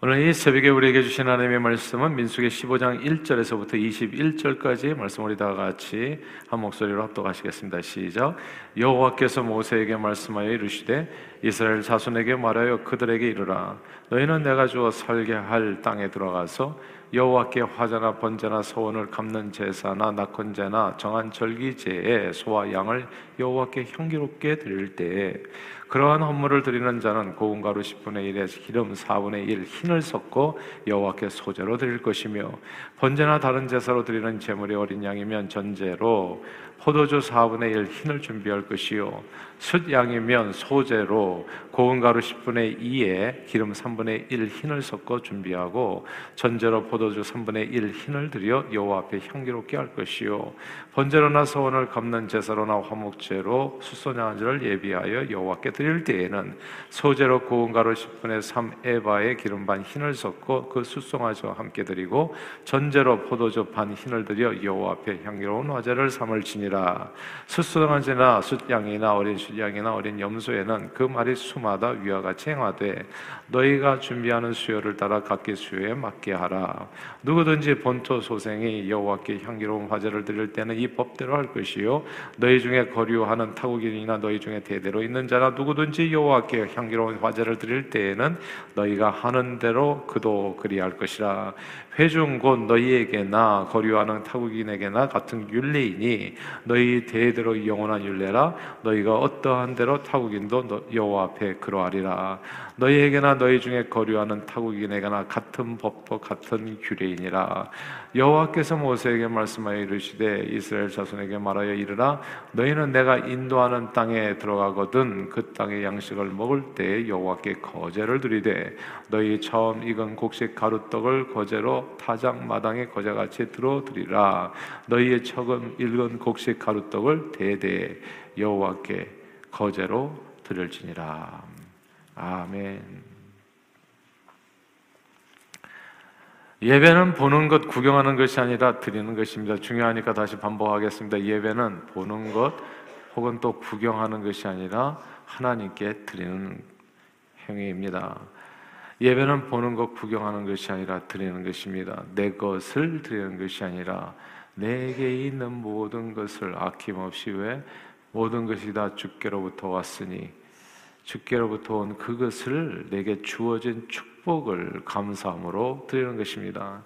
오늘 이 새벽에 우리에게 주신 하나님의 말씀은 민수기 15장 1절에서부터 21절까지 말씀 우리 다 같이 한 목소리로 합독하시겠습니다. 시작. 여호와께서 모세에게 말씀하여 이르시되 이스라엘 자손에게 말하여 그들에게 이르라. 너희는 내가 주어 살게 할 땅에 들어가서 여호와께 화자나 번제나 소원을 갚는 제사나 낙헌제나 정한 절기제에 소와 양을 여호와께 향기롭게 드릴 때에 그러한 헌물을 드리는 자는 고운 가루 10분의 1에 기름 4분의 1 흰을 섞고 여호와께 소제로 드릴 것이며 번제나 다른 제사로 드리는 제물이 어린 양이면 전제로 포도주 4분의 1 흰을 준비할 것이요. 숫양이면 소제로 고운 가루 10분의 2에 기름 3분의 1 흰을 섞어 준비하고 전제로 포도주 3분의 1 흰을 들여 여호와 앞에 향기롭게 할 것이요. 번제로나 소원을 갚는 제사로나 화목제로 숫소냥지를 예비하여 여호와께 드릴 때에는 소제로 고운 가루 10분의 3 에바에 기름 반 흰을 섞고 그 숫송아지와 함께 드리고 전 제로 포도주 반 흰을 들여 여호와 앞에 향기로운 화제를 삼을 지니라. 숫송아지나 숫양이나 어린 숫양이나 어린 염소에는 그 말이 수마다 위와 같이 행하되 너희가 준비하는 수요를 따라 각기 수요에 맞게 하라. 누구든지 본토 소생이 여호와께 향기로운 화제를 드릴 때는 이 법대로 할 것이요. 너희 중에 거류하는 타국인이나 너희 중에 대대로 있는 자나 누구든지 여호와께 향기로운 화제를 드릴 때에는 너희가 하는 대로 그도 그리할 것이라. 회중 곧 너희 에게나 거류하는 타국인에게나 같은 율례이니 너희 대대로 영원한 율례라 너희가 어떠한 대로 타국인도 여호와 앞에 그러하리라. 너희에게나 너희 중에 거류하는 타국인에게나 같은 법도 같은 규례이니라. 여호와께서 모세에게 말씀하여 이르시되 이스라엘 자손에게 말하여 이르라. 너희는 내가 인도하는 땅에 들어가거든 그 땅의 양식을 먹을 때 여호와께 거제를 드리되 너희 처음 익은 곡식 가루떡을 거제로 타작 마 당에 거제같이 들어드리라 너희의 처음 익은 곡식 가루떡을 대대 여호와께 거제로 드릴지니라 아멘. 예배는 보는 것, 구경하는 것이 아니라 드리는 것입니다. 중요하니까 다시 반복하겠습니다. 예배는 보는 것 혹은 또 구경하는 것이 아니라 하나님께 드리는 행위입니다. 예배는 보는 것, 구경하는 것이 아니라 드리는 것입니다. 내 것을 드리는 것이 아니라 내게 있는 모든 것을 아낌없이 왜 모든 것이 다 주께로부터 왔으니 주께로부터 온 그것을 내게 주어진 축복을 감사함으로 드리는 것입니다.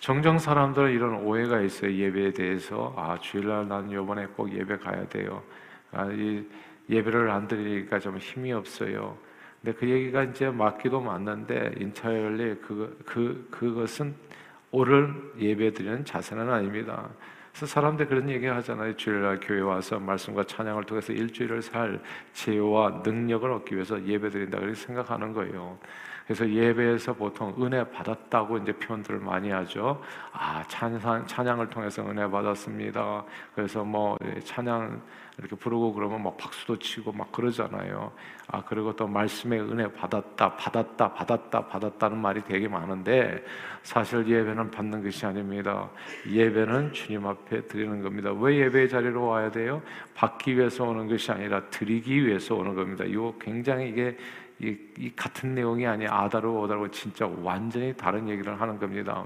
정정 사람들은 이런 오해가 있어요. 예배에 대해서. 아, 주일날 난 이번에 꼭 예배 가야 돼요. 아, 이 예배를 안 드리니까 좀 힘이 없어요. 근데 그 얘기가 이제 맞기도 맞는데 인차열리 그, 그, 그것은 옳은 예배 드리는 자세는 아닙니다. 그래서 사람들 그런 얘기 하잖아요. 주일날 교회 와서 말씀과 찬양을 통해서 일주일을 살 지혜와 능력을 얻기 위해서 예배 드린다 그렇게 생각하는 거예요. 그래서 예배에서 보통 은혜 받았다고 이제 표현들을 많이 하죠. 아, 찬양, 찬양을 통해서 은혜 받았습니다. 그래서 뭐 찬양 이렇게 부르고 그러면 막 박수도 치고 막 그러잖아요. 아, 그리고 또 말씀의 은혜 받았다, 받았다, 받았다, 받았다는 말이 되게 많은데 사실 예배는 받는 것이 아닙니다. 예배는 주님 앞에 드리는 겁니다. 왜 예배 자리로 와야 돼요? 받기 위해서 오는 것이 아니라 드리기 위해서 오는 겁니다. 이거 굉장히 이게 이, 이 같은 내용이 아니 아다르고 오다르고 진짜 완전히 다른 얘기를 하는 겁니다.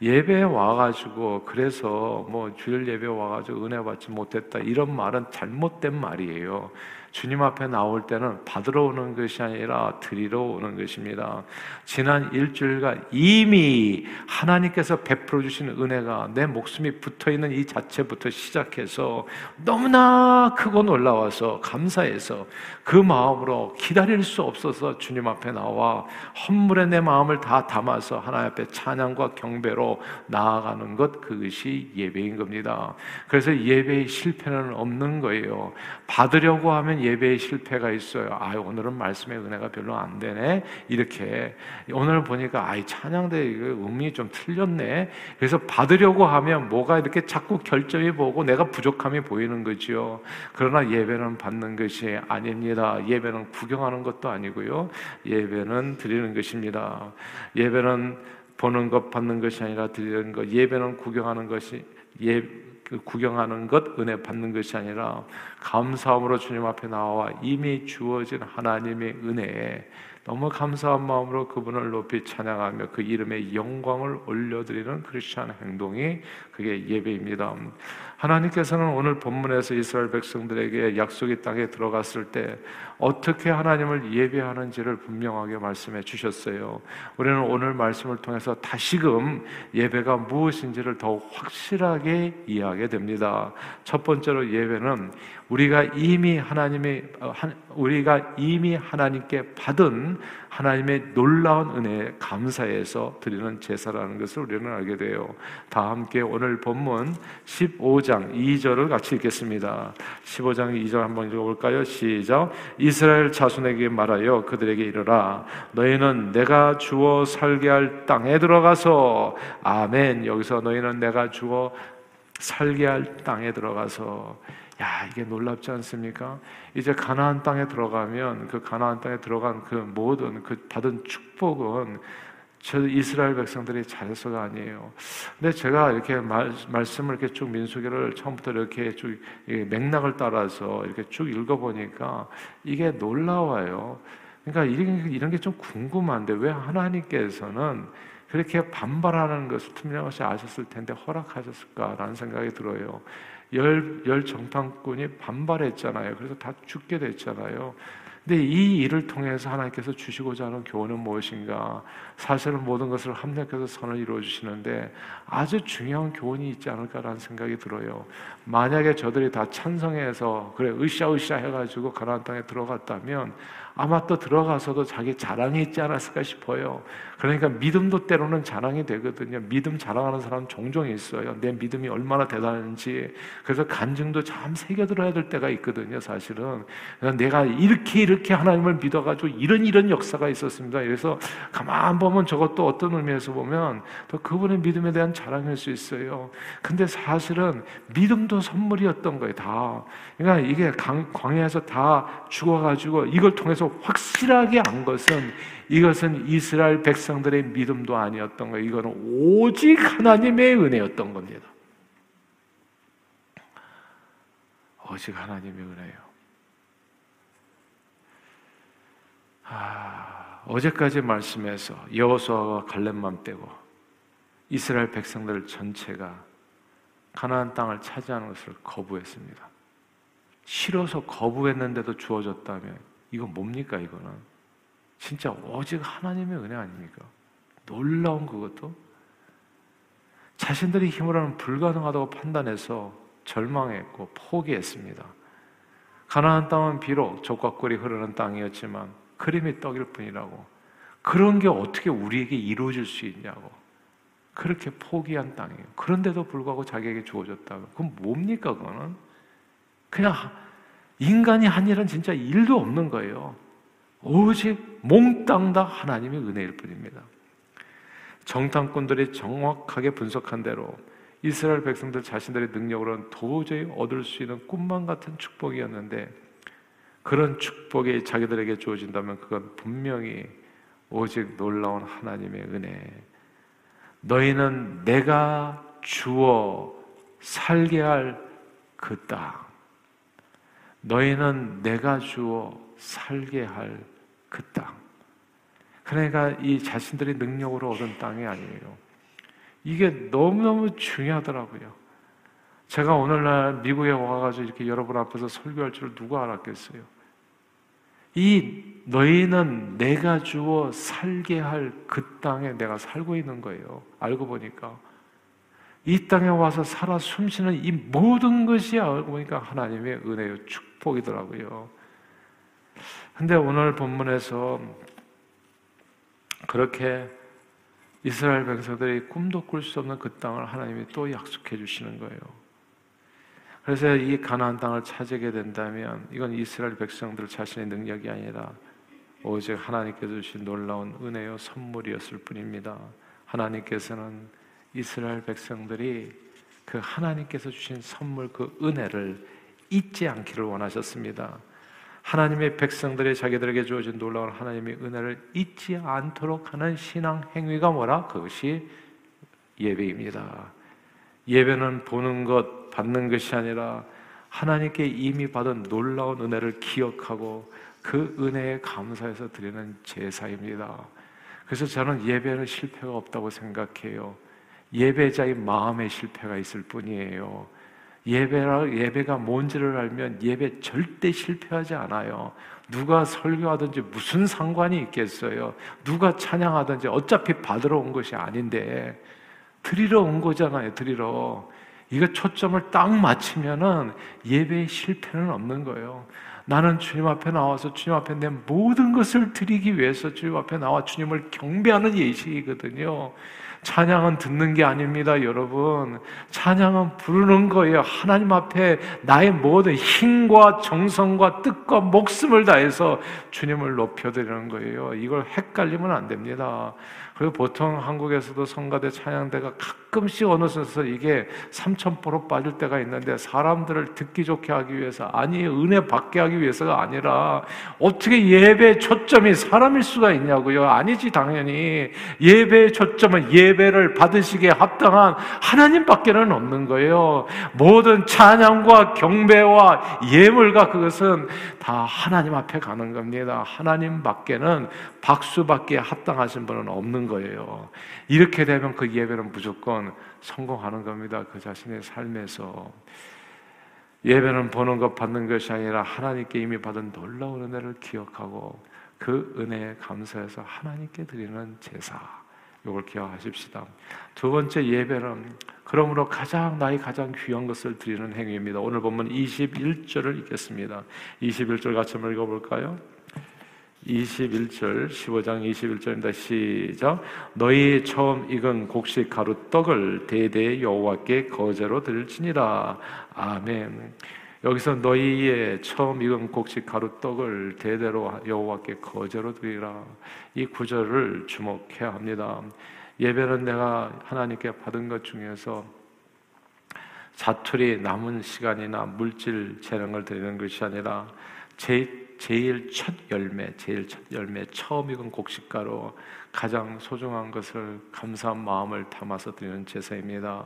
예배에 와가지고 그래서 뭐 주일 예배 와가지고 은혜 받지 못했다 이런 말은 잘못된 말이에요. 주님 앞에 나올 때는 받으러 오는 것이 아니라 드리러 오는 것입니다. 지난 일주일간 이미 하나님께서 베풀어 주신 은혜가 내 목숨이 붙어 있는 이 자체부터 시작해서 너무나 크고 놀라워서 감사해서 그 마음으로 기다릴 수 없어서 주님 앞에 나와 헌물에 내 마음을 다 담아서 하나님 앞에 찬양과 경배로 나아가는 것 그것이 예배인 겁니다. 그래서 예배의 실패는 없는 거예요. 받으려고 하면 하면 예배에 실패가 있어요. 아, 오늘은 말씀의 은혜가 별로 안 되네. 이렇게 오늘 보니까 아이 찬양대 의미 좀 틀렸네. 그래서 받으려고 하면 뭐가 이렇게 자꾸 결점이 보고 내가 부족함이 보이는 거지요. 그러나 예배는 받는 것이 아닙니다. 예배는 구경하는 것도 아니고요. 예배는 드리는 것입니다. 예배는 보는 것 받는 것이 아니라 드리는 것. 예배는 구경하는 것이 예그 구경하는 것, 은혜 받는 것이 아니라 감사함으로 주님 앞에 나와 이미 주어진 하나님의 은혜에 너무 감사한 마음으로 그분을 높이 찬양하며 그 이름의 영광을 올려드리는 크리스천 행동이 그게 예배입니다. 하나님께서는 오늘 본문에서 이스라엘 백성들에게 약속의 땅에 들어갔을 때 어떻게 하나님을 예배하는지를 분명하게 말씀해 주셨어요. 우리는 오늘 말씀을 통해서 다시금 예배가 무엇인지를 더 확실하게 이해하게 됩니다. 첫 번째로 예배는 우리가 이미 하나님의 어, 우리가 이미 하나님께 받은 하나님의 놀라운 은혜에 감사해서 드리는 제사라는 것을 우리는 알게 돼요. 다 함께 오늘 본문 15장 2절을 같이 읽겠습니다. 15장 2절 한번 읽어볼까요? 시작. 이스라엘 자손에게 말하여 그들에게 이르라. 너희는 내가 주어 살게 할 땅에 들어가서 아멘. 여기서 너희는 내가 주어 살게 할 땅에 들어가서 야, 이게 놀랍지 않습니까? 이제 가나안 땅에 들어가면 그 가나안 땅에 들어간 그 모든 그 받은 축복은 저 이스라엘 백성들이 잘해서가 아니에요. 근데 제가 이렇게 말, 말씀을 이렇게 쭉 민수기를 처음부터 이렇게 쭉 맥락을 따라서 이렇게 쭉 읽어보니까 이게 놀라워요. 그러니까 이런, 이런 게 좀 궁금한데 왜 하나님께서는 그렇게 반발하는 것을 투명하시 아셨을 텐데 허락하셨을까라는 생각이 들어요. 열, 열 정탐꾼이 반발했잖아요. 그래서 다 죽게 됐잖아요. 근데 이 일을 통해서 하나님께서 주시고자 하는 교훈은 무엇인가? 사실은 모든 것을 합력해서 선을 이루어 주시는데 아주 중요한 교훈이 있지 않을까라는 생각이 들어요. 만약에 저들이 다 찬성해서 그래 으쌰으쌰 해가지고 가나안 땅에 들어갔다면 아마 또 들어가서도 자기 자랑이 있지 않았을까 싶어요. 그러니까 믿음도 때로는 자랑이 되거든요. 믿음 자랑하는 사람 종종 있어요. 내 믿음이 얼마나 대단한지. 그래서 간증도 참 새겨들어야 될 때가 있거든요, 사실은. 내가 이렇게 이렇게 하나님을 믿어가지고 이런 이런 역사가 있었습니다. 그래서 가만 보면 저것도 어떤 의미에서 보면 또 그분의 믿음에 대한 자랑일 수 있어요. 근데 사실은 믿음도 선물이었던 거예요, 다. 그러니까 이게 광야에서 다 죽어가지고 이걸 통해서 확실하게 안 것은 이것은 이스라엘 백성들의 믿음도 아니었던 거예요. 이거는 오직 하나님의 은혜였던 겁니다. 오직 하나님의 은혜요. 아, 어제까지 말씀에서 여호수아와 갈렙만 빼고 이스라엘 백성들 전체가 가나안 땅을 차지하는 것을 거부했습니다. 싫어서 거부했는데도 주어졌다면 이건 뭡니까 이거는? 진짜 오직 하나님의 은혜 아닙니까? 놀라운 그것도 자신들이 힘으로는 불가능하다고 판단해서 절망했고 포기했습니다. 가나안 땅은 비록 족과 꿀이 흐르는 땅이었지만 그림의 떡일 뿐이라고 그런 게 어떻게 우리에게 이루어질 수 있냐고 그렇게 포기한 땅이에요. 그런데도 불구하고 자기에게 주어졌다고 그건 뭡니까 그거는? 그냥 인간이 한 일은 진짜 일도 없는 거예요. 오직 몽땅 다 하나님의 은혜일 뿐입니다. 정탐꾼들이 정확하게 분석한 대로 이스라엘 백성들 자신들의 능력으로는 도저히 얻을 수 있는 꿈만 같은 축복이었는데 그런 축복이 자기들에게 주어진다면 그건 분명히 오직 놀라운 하나님의 은혜. 너희는 내가 주어 살게 할 그 땅. 너희는 내가 주어 살게 할 그 땅. 그러니까 이 자신들의 능력으로 얻은 땅이 아니에요. 이게 너무너무 중요하더라고요. 제가 오늘날 미국에 와가지고 이렇게 여러분 앞에서 설교할 줄 누가 알았겠어요? 이 너희는 내가 주어 살게 할 그 땅에 내가 살고 있는 거예요. 알고 보니까. 이 땅에 와서 살아 숨쉬는 이 모든 것이 알고 보니까 하나님의 은혜요 축 복이더라고요. 근데 오늘 본문에서 그렇게 이스라엘 백성들이 꿈도 꿀 수 없는 그 땅을 하나님이 또 약속해 주시는 거예요. 그래서 이 가나안 땅을 차지하게 된다면 이건 이스라엘 백성들 자신의 능력이 아니라 오직 하나님께서 주신 놀라운 은혜요 선물이었을 뿐입니다. 하나님께서는 이스라엘 백성들이 그 하나님께서 주신 선물 그 은혜를 잊지 않기를 원하셨습니다. 하나님의 백성들이 자기들에게 주어진 놀라운 하나님의 은혜를 잊지 않도록 하는 신앙 행위가 뭐라? 그것이 예배입니다. 예배는 보는 것, 받는 것이 아니라 하나님께 이미 받은 놀라운 은혜를 기억하고 그 은혜에 감사해서 드리는 제사입니다. 그래서 저는 예배는 실패가 없다고 생각해요. 예배자의 마음에 실패가 있을 뿐이에요. 예배라 예배가 뭔지를 알면 예배 절대 실패하지 않아요. 누가 설교하든지 무슨 상관이 있겠어요? 누가 찬양하든지 어차피 받으러 온 것이 아닌데 드리러 온 거잖아요. 드리러. 이거 초점을 딱 맞추면은 예배에 실패는 없는 거예요. 나는 주님 앞에 나와서 주님 앞에 내 모든 것을 드리기 위해서 주님 앞에 나와 주님을 경배하는 예식이거든요. 찬양은 듣는 게 아닙니다, 여러분. 찬양은 부르는 거예요. 하나님 앞에 나의 모든 힘과 정성과 뜻과 목숨을 다해서 주님을 높여드리는 거예요. 이걸 헷갈리면 안 됩니다. 그리고 보통 한국에서도 성가대 찬양대가 가끔씩 어느 순서 이게 삼천포로 빠질 때가 있는데 사람들을 듣기 좋게 하기 위해서 아니 은혜 받게 하기 위해서가 아니라 어떻게 예배 초점이 사람일 수가 있냐고요? 아니지 당연히 예배의 초점은 예 배를 받으시기에 합당한 하나님밖에는 없는 거예요. 모든 찬양과 경배와 예물과 그것은 다 하나님 앞에 가는 겁니다. 하나님밖에는 박수받기에 합당하신 분은 없는 거예요. 이렇게 되면 그 예배는 무조건 성공하는 겁니다. 그 자신의 삶에서. 예배는 보는 것 받는 것이 아니라 하나님께 이미 받은 놀라운 은혜를 기억하고 그 은혜에 감사해서 하나님께 드리는 제사. 이걸 기억하십시다. 두 번째 예배는 그러므로 가장 나의 가장 귀한 것을 드리는 행위입니다. 오늘 보면 21절을 읽겠습니다. 21절 같이 한번 읽어볼까요? 21절 15장 21절입니다. 시작. 너희 처음 익은 곡식 가루 떡을 대대 여호와께 거제로 드릴지니라. 아멘. 여기서 너희의 처음 익은 곡식 가루 떡을 대대로 여호와께 거제로 드리라. 이 구절을 주목해야 합니다. 예배는 내가 하나님께 받은 것 중에서 자투리 남은 시간이나 물질 재능을 드리는 것이 아니라 제 제일 첫 열매, 제일 첫 열매, 처음 익은 곡식가로 가장 소중한 것을 감사한 마음을 담아서 드리는 제사입니다.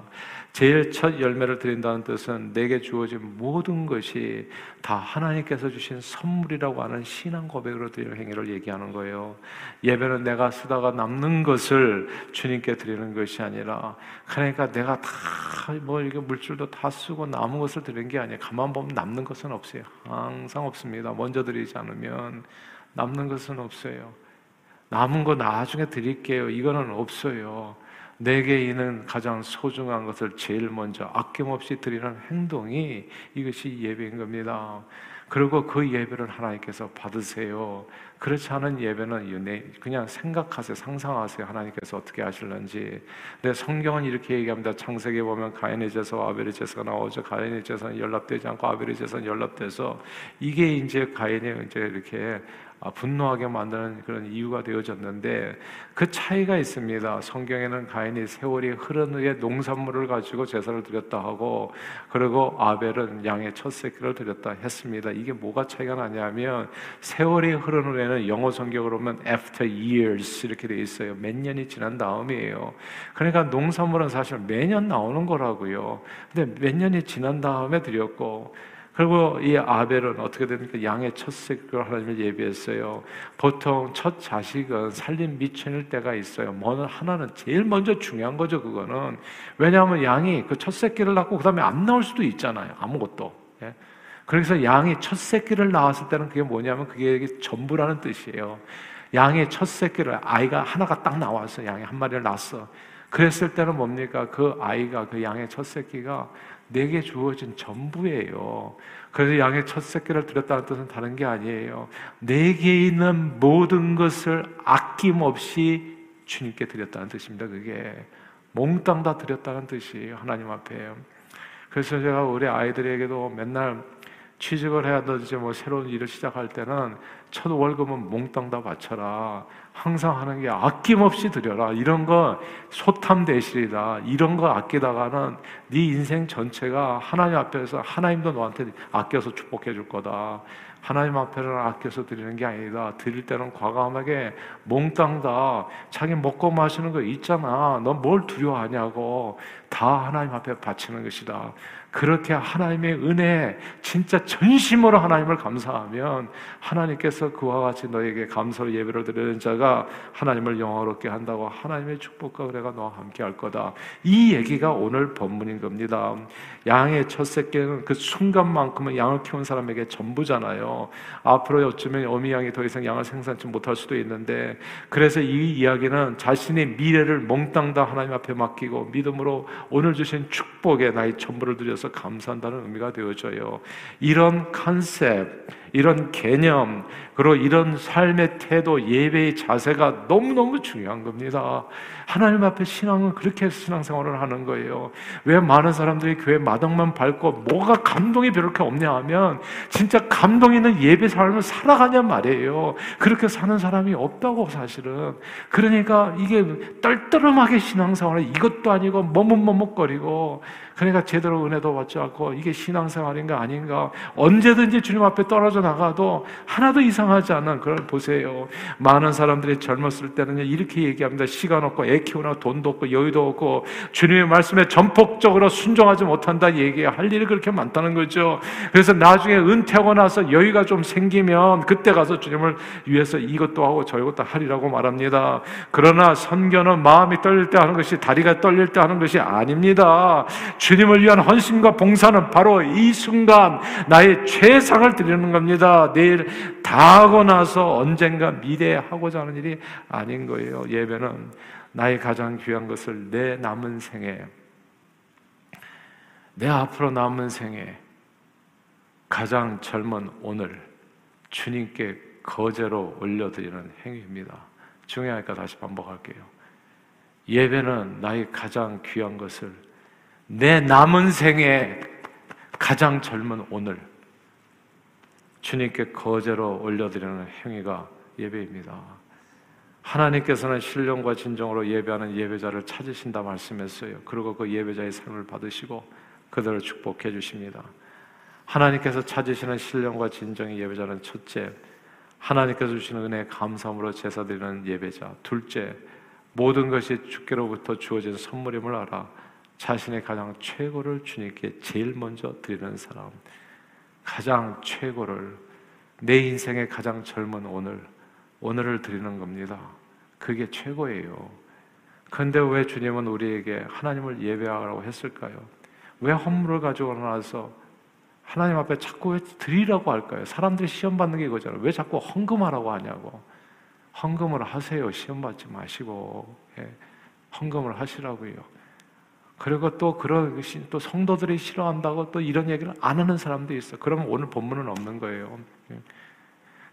제일 첫 열매를 드린다는 뜻은 내게 주어진 모든 것이 다 하나님께서 주신 선물이라고 하는 신앙 고백으로 드리는 행위를 얘기하는 거예요. 예배는 내가 쓰다가 남는 것을 주님께 드리는 것이 아니라 그러니까 내가 다 뭐 이게 물질도 다 쓰고 남은 것을 드리는 게 아니에요. 가만 보면 남는 것은 없어요. 항상 없습니다. 먼저 드리 지 않으면 남는 것은 없어요. 남은 거 나중에 드릴게요. 이거는 없어요. 내게 있는 가장 소중한 것을 제일 먼저 아낌없이 드리는 행동이 이것이 예배인 겁니다. 그리고 그 예배를 하나님께서 받으세요. 그렇지 않은 예배는 그냥 생각하세요. 상상하세요. 하나님께서 어떻게 하실는지. 근데 성경은 이렇게 얘기합니다. 창세기에 보면 가인의 제사와 아벨의 제사가 나오죠. 가인의 제사는 연락되지 않고 아벨의 제사는 연락돼서 이게 이제 가인이 이제 이렇게 아, 분노하게 만드는 그런 이유가 되어졌는데 그 차이가 있습니다. 성경에는 가인이 세월이 흐른 후에 농산물을 가지고 제사를 드렸다 하고 그리고 아벨은 양의 첫 새끼를 드렸다 했습니다. 이게 뭐가 차이가 나냐면 세월이 흐른 후에는 영어 성경으로 보면 after years 이렇게 돼 있어요. 몇 년이 지난 다음이에요. 그러니까 농산물은 사실 매년 나오는 거라고요. 근데 몇 년이 지난 다음에 드렸고 그리고 이 아벨은 어떻게 됩니까? 양의 첫 새끼를 하나님을 예비했어요. 보통 첫 자식은 살림 미천일 때가 있어요. 뭐는 하나는 제일 먼저 중요한 거죠. 그거는 왜냐하면 양이 그 첫 새끼를 낳고 그 다음에 안 나올 수도 있잖아요. 아무것도. 예? 그래서 양이 첫 새끼를 낳았을 때는 그게 뭐냐면 그게 전부라는 뜻이에요. 양의 첫 새끼를 아이가 하나가 딱 나왔어. 양이 한 마리를 낳았어. 그랬을 때는 뭡니까? 그 아이가 그 양의 첫 새끼가 내게 주어진 전부예요. 그래서 양의 첫 새끼를 드렸다는 뜻은 다른 게 아니에요. 내게 있는 모든 것을 아낌없이 주님께 드렸다는 뜻입니다. 그게 몽땅 다 드렸다는 뜻이에요. 하나님 앞에. 그래서 제가 우리 아이들에게도 맨날 취직을 해야 되지 뭐 새로운 일을 시작할 때는 첫 월급은 몽땅 다 바쳐라. 항상 하는 게 아낌없이 드려라. 이런 거 소탐 대실이다. 이런 거 아끼다가는 네 인생 전체가 하나님 앞에서 하나님도 너한테 아껴서 축복해 줄 거다. 하나님 앞에는 아껴서 드리는 게 아니다. 드릴 때는 과감하게 몽땅 다 자기 먹고 마시는 거 있잖아. 넌 뭘 두려워하냐고. 다 하나님 앞에 바치는 것이다. 그렇게 하나님의 은혜, 진짜 전심으로 하나님을 감사하면 하나님께서 그와 같이 너에게 감사로 예배를 드리는 자가 하나님을 영화롭게 한다고 하나님의 축복과 은혜가 너와 함께 할 거다. 이 얘기가 오늘 본문인 겁니다. 양의 첫 새끼는 그 순간만큼은 양을 키운 사람에게 전부잖아요. 앞으로 어쩌면 어미 양이 더 이상 양을 생산치 못할 수도 있는데 그래서 이 이야기는 자신의 미래를 몽땅 다 하나님 앞에 맡기고 믿음으로 오늘 주신 축복에 나의 전부를 드려서 감사한다는 의미가 되어져요. 이런 컨셉, 이런 개념, 그리고 이런 삶의 태도, 예배의 자세가 너무너무 중요한 겁니다. 하나님 앞에 신앙은 그렇게 신앙생활을 하는 거예요. 왜 많은 사람들이 교회 마당만 밟고 뭐가 감동이 그렇게 없냐 하면 진짜 감동 있는 예배 삶을 살아가냔 말이에요. 그렇게 사는 사람이 없다고 사실은. 그러니까 이게 떨떠름하게 신앙생활을 이것도 아니고 머뭇머뭇거리고 그러니까 제대로 은혜도 받지 않고 이게 신앙생활인가 아닌가 언제든지 주님 앞에 떨어져 나가도 하나도 이상하지 않은 그걸 보세요. 많은 사람들이 젊었을 때는 이렇게 얘기합니다. 시간 없고 애 키우나 돈도 없고 여유도 없고 주님의 말씀에 전폭적으로 순종하지 못한다 얘기할 일이 그렇게 많다는 거죠. 그래서 나중에 은퇴하고 나서 여유가 좀 생기면 그때 가서 주님을 위해서 이것도 하고 저것도 하리라고 말합니다. 그러나 선교는 마음이 떨릴 때 하는 것이 다리가 떨릴 때 하는 것이 아닙니다. 주님을 위한 헌신과 봉사는 바로 이 순간 나의 최상을 드리는 겁니다. 내일 다 하고 나서 언젠가 미래에 하고자 하는 일이 아닌 거예요. 예배는 나의 가장 귀한 것을 내 남은 생에, 내 앞으로 남은 생에 가장 젊은 오늘 주님께 거제로 올려드리는 행위입니다. 중요하니까 다시 반복할게요. 예배는 나의 가장 귀한 것을 내 남은 생에 가장 젊은 오늘 주님께 거제로 올려드리는 행위가 예배입니다. 하나님께서는 신령과 진정으로 예배하는 예배자를 찾으신다 말씀했어요. 그리고 그 예배자의 삶을 받으시고 그들을 축복해 주십니다. 하나님께서 찾으시는 신령과 진정의 예배자는 첫째, 하나님께서 주시는 은혜 감사함으로 제사 드리는 예배자. 둘째, 모든 것이 주께로부터 주어진 선물임을 알아 자신의 가장 최고를 주님께 제일 먼저 드리는 사람, 가장 최고를 내 인생의 가장 젊은 오늘, 오늘을 드리는 겁니다. 그게 최고예요. 근데 왜 주님은 우리에게 하나님을 예배하라고 했을까요? 왜 헌물을 가지고 나서 하나님 앞에 자꾸 왜 드리라고 할까요? 사람들이 시험 받는 게 이거잖아요. 왜 자꾸 헌금하라고 하냐고. 헌금을 하세요. 시험 받지 마시고. 예. 헌금을 하시라고요. 그리고 또 그런 또 성도들이 싫어한다고 또 이런 얘기를 안 하는 사람도 있어. 그러면 오늘 본문은 없는 거예요. 예.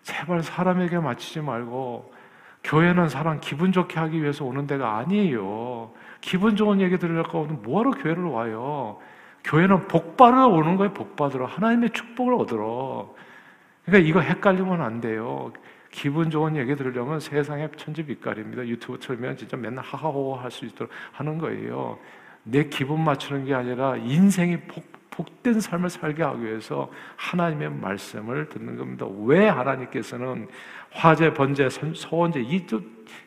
제발 사람에게 맞추지 말고 교회는 사람 기분 좋게 하기 위해서 오는 데가 아니에요. 기분 좋은 얘기 들으려고 뭐하러 교회를 와요? 교회는 복 받으러 오는 거예요. 복 받으러 하나님의 축복을 얻으러. 그러니까 이거 헷갈리면 안 돼요. 기분 좋은 얘기 들으려면 세상의 천지빛깔입니다. 유튜브 틀면 진짜 맨날 하하호호 할 수 있도록 하는 거예요. 내 기분 맞추는 게 아니라 인생이 복, 복된 삶을 살게 하기 위해서 하나님의 말씀을 듣는 겁니다. 왜 하나님께서는 화재, 번제, 소원제 이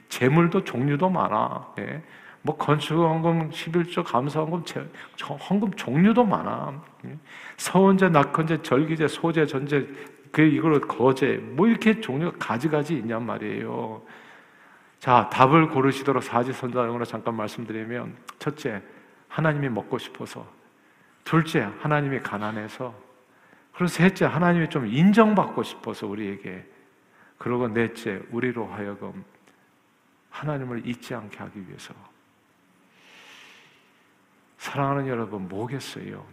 재물도 종류도 많아. 예? 뭐 건축헌금, 11조, 감사헌금, 헌금 종류도 많아. 예? 서원제, 낙헌제, 절기제, 소제, 전제, 그 이걸 거제, 뭐 이렇게 종류가 가지가지 있냔 말이에요. 자, 답을 고르시도록 사지선다형으로 잠깐 말씀드리면 첫째, 하나님이 먹고 싶어서 둘째 하나님이 가난해서 그리고 셋째 하나님이 좀 인정받고 싶어서 우리에게 그리고 넷째 우리로 하여금 하나님을 잊지 않게 하기 위해서. 사랑하는 여러분 뭐겠어요?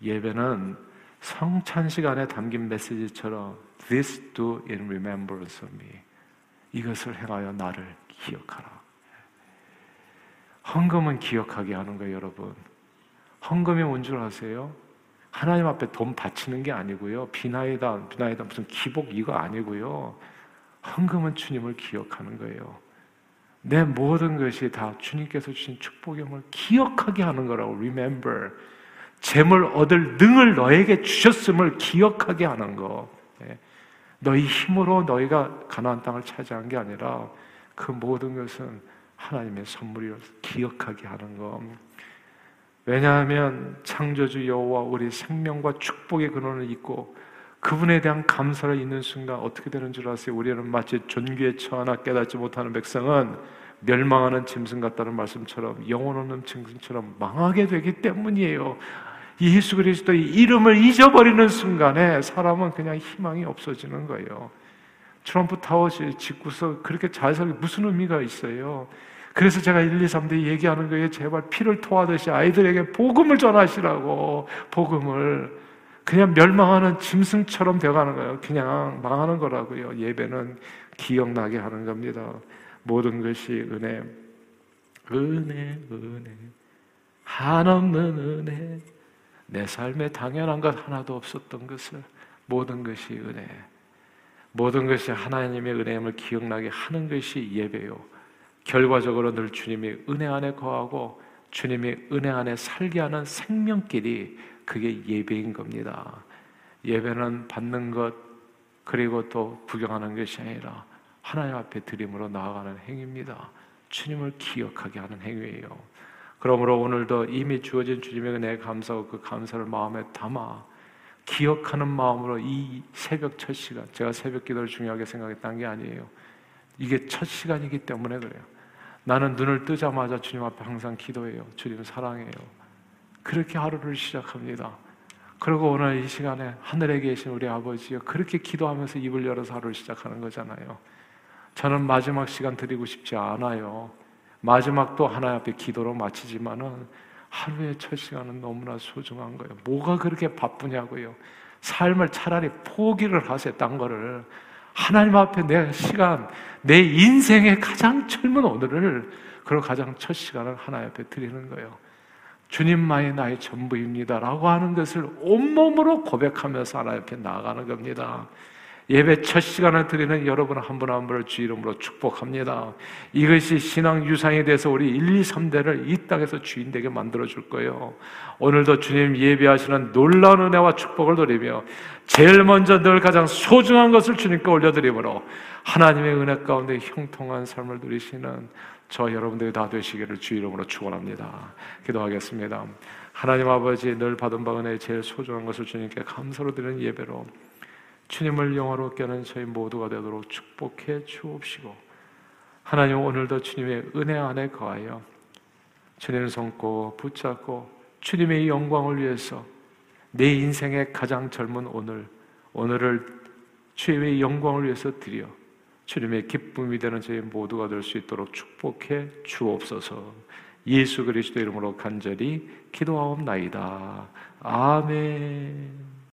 예배는 성찬 시간에 담긴 메시지처럼 This do in remembrance of me. 이것을 행하여 나를 기억하라 헌금은 기억하게 하는 거예요, 여러분. 헌금이 뭔 줄 아세요? 하나님 앞에 돈 바치는 게 아니고요. 비나이다, 비나이다 무슨 기복 이거 아니고요. 헌금은 주님을 기억하는 거예요. 내 모든 것이 다 주님께서 주신 축복임을 기억하게 하는 거라고 remember. 재물 얻을 능을 너에게 주셨음을 기억하게 하는 거. 예. 너희 힘으로 너희가 가나안 땅을 차지한 게 아니라 그 모든 것은 하나님의 선물이라 기억하게 하는 것. 왜냐하면 창조주 여호와 우리 생명과 축복의 근원을 잊고 그분에 대한 감사를 잊는 순간 어떻게 되는 줄 아세요? 우리는 마치 존귀에 처하나 깨닫지 못하는 백성은 멸망하는 짐승 같다는 말씀처럼 영혼 없는 짐승처럼 망하게 되기 때문이에요. 예수 그리스도의 이름을 잊어버리는 순간에 사람은 그냥 희망이 없어지는 거예요. 트럼프 타워 짓고서 그렇게 잘 살기 무슨 의미가 있어요? 그래서 제가 1, 2, 3대 얘기하는 거예요. 제발 피를 토하듯이 아이들에게 복음을 전하시라고 복음을 그냥 멸망하는 짐승처럼 되어가는 거예요. 그냥 망하는 거라고요. 예배는 기억나게 하는 겁니다. 모든 것이 은혜, 은혜, 은혜, 한없는 은혜. 내 삶에 당연한 것 하나도 없었던 것을 모든 것이 은혜. 모든 것이 하나님의 은혜임을 기억나게 하는 것이 예배요. 결과적으로 늘 주님이 은혜 안에 거하고 주님이 은혜 안에 살게 하는 생명길이 그게 예배인 겁니다. 예배는 받는 것 그리고 또 구경하는 것이 아니라 하나님 앞에 드림으로 나아가는 행위입니다. 주님을 기억하게 하는 행위예요. 그러므로 오늘도 이미 주어진 주님의 은혜에 감사하고 그 감사를 마음에 담아 기억하는 마음으로 이 새벽 첫 시간, 제가 새벽 기도를 중요하게 생각했던 게 아니에요. 이게 첫 시간이기 때문에 그래요. 나는 눈을 뜨자마자 주님 앞에 항상 기도해요. 주님 사랑해요. 그렇게 하루를 시작합니다. 그리고 오늘 이 시간에 하늘에 계신 우리 아버지요. 그렇게 기도하면서 입을 열어서 하루를 시작하는 거잖아요. 저는 마지막 시간 드리고 싶지 않아요. 마지막도 하나님 앞에 기도로 마치지만은 하루의 첫 시간은 너무나 소중한 거예요. 뭐가 그렇게 바쁘냐고요. 삶을 차라리 포기를 하세요. 딴 거를. 하나님 앞에 내 시간, 내 인생의 가장 젊은 오늘을, 그리고 가장 첫 시간을 하나님 앞에 드리는 거예요. 주님만이 나의 전부입니다. 라고 하는 것을 온몸으로 고백하면서 하나님 앞에 나아가는 겁니다. 예배 첫 시간을 드리는 여러분 한 분 한 분을 주 이름으로 축복합니다. 이것이 신앙 유산이 돼서 우리 1, 2, 3대를 이 땅에서 주인 되게 만들어 줄 거예요. 오늘도 주님 예배하시는 놀라운 은혜와 축복을 드리며 제일 먼저 늘 가장 소중한 것을 주님께 올려드리므로 하나님의 은혜 가운데 형통한 삶을 누리시는 저 여러분들이 다 되시기를 주 이름으로 축원합니다. 기도하겠습니다. 하나님 아버지 늘 받은 바 은혜 제일 소중한 것을 주님께 감사로 드리는 예배로 주님을 영화롭게 하는 저희 모두가 되도록 축복해 주옵시고 하나님 오늘도 주님의 은혜 안에 거하여 주님을 손고 붙잡고 주님의 영광을 위해서 내 인생의 가장 젊은 오늘 오늘을 주님의 영광을 위해서 드려 주님의 기쁨이 되는 저희 모두가 될 수 있도록 축복해 주옵소서. 예수 그리스도 이름으로 간절히 기도하옵나이다. 아멘.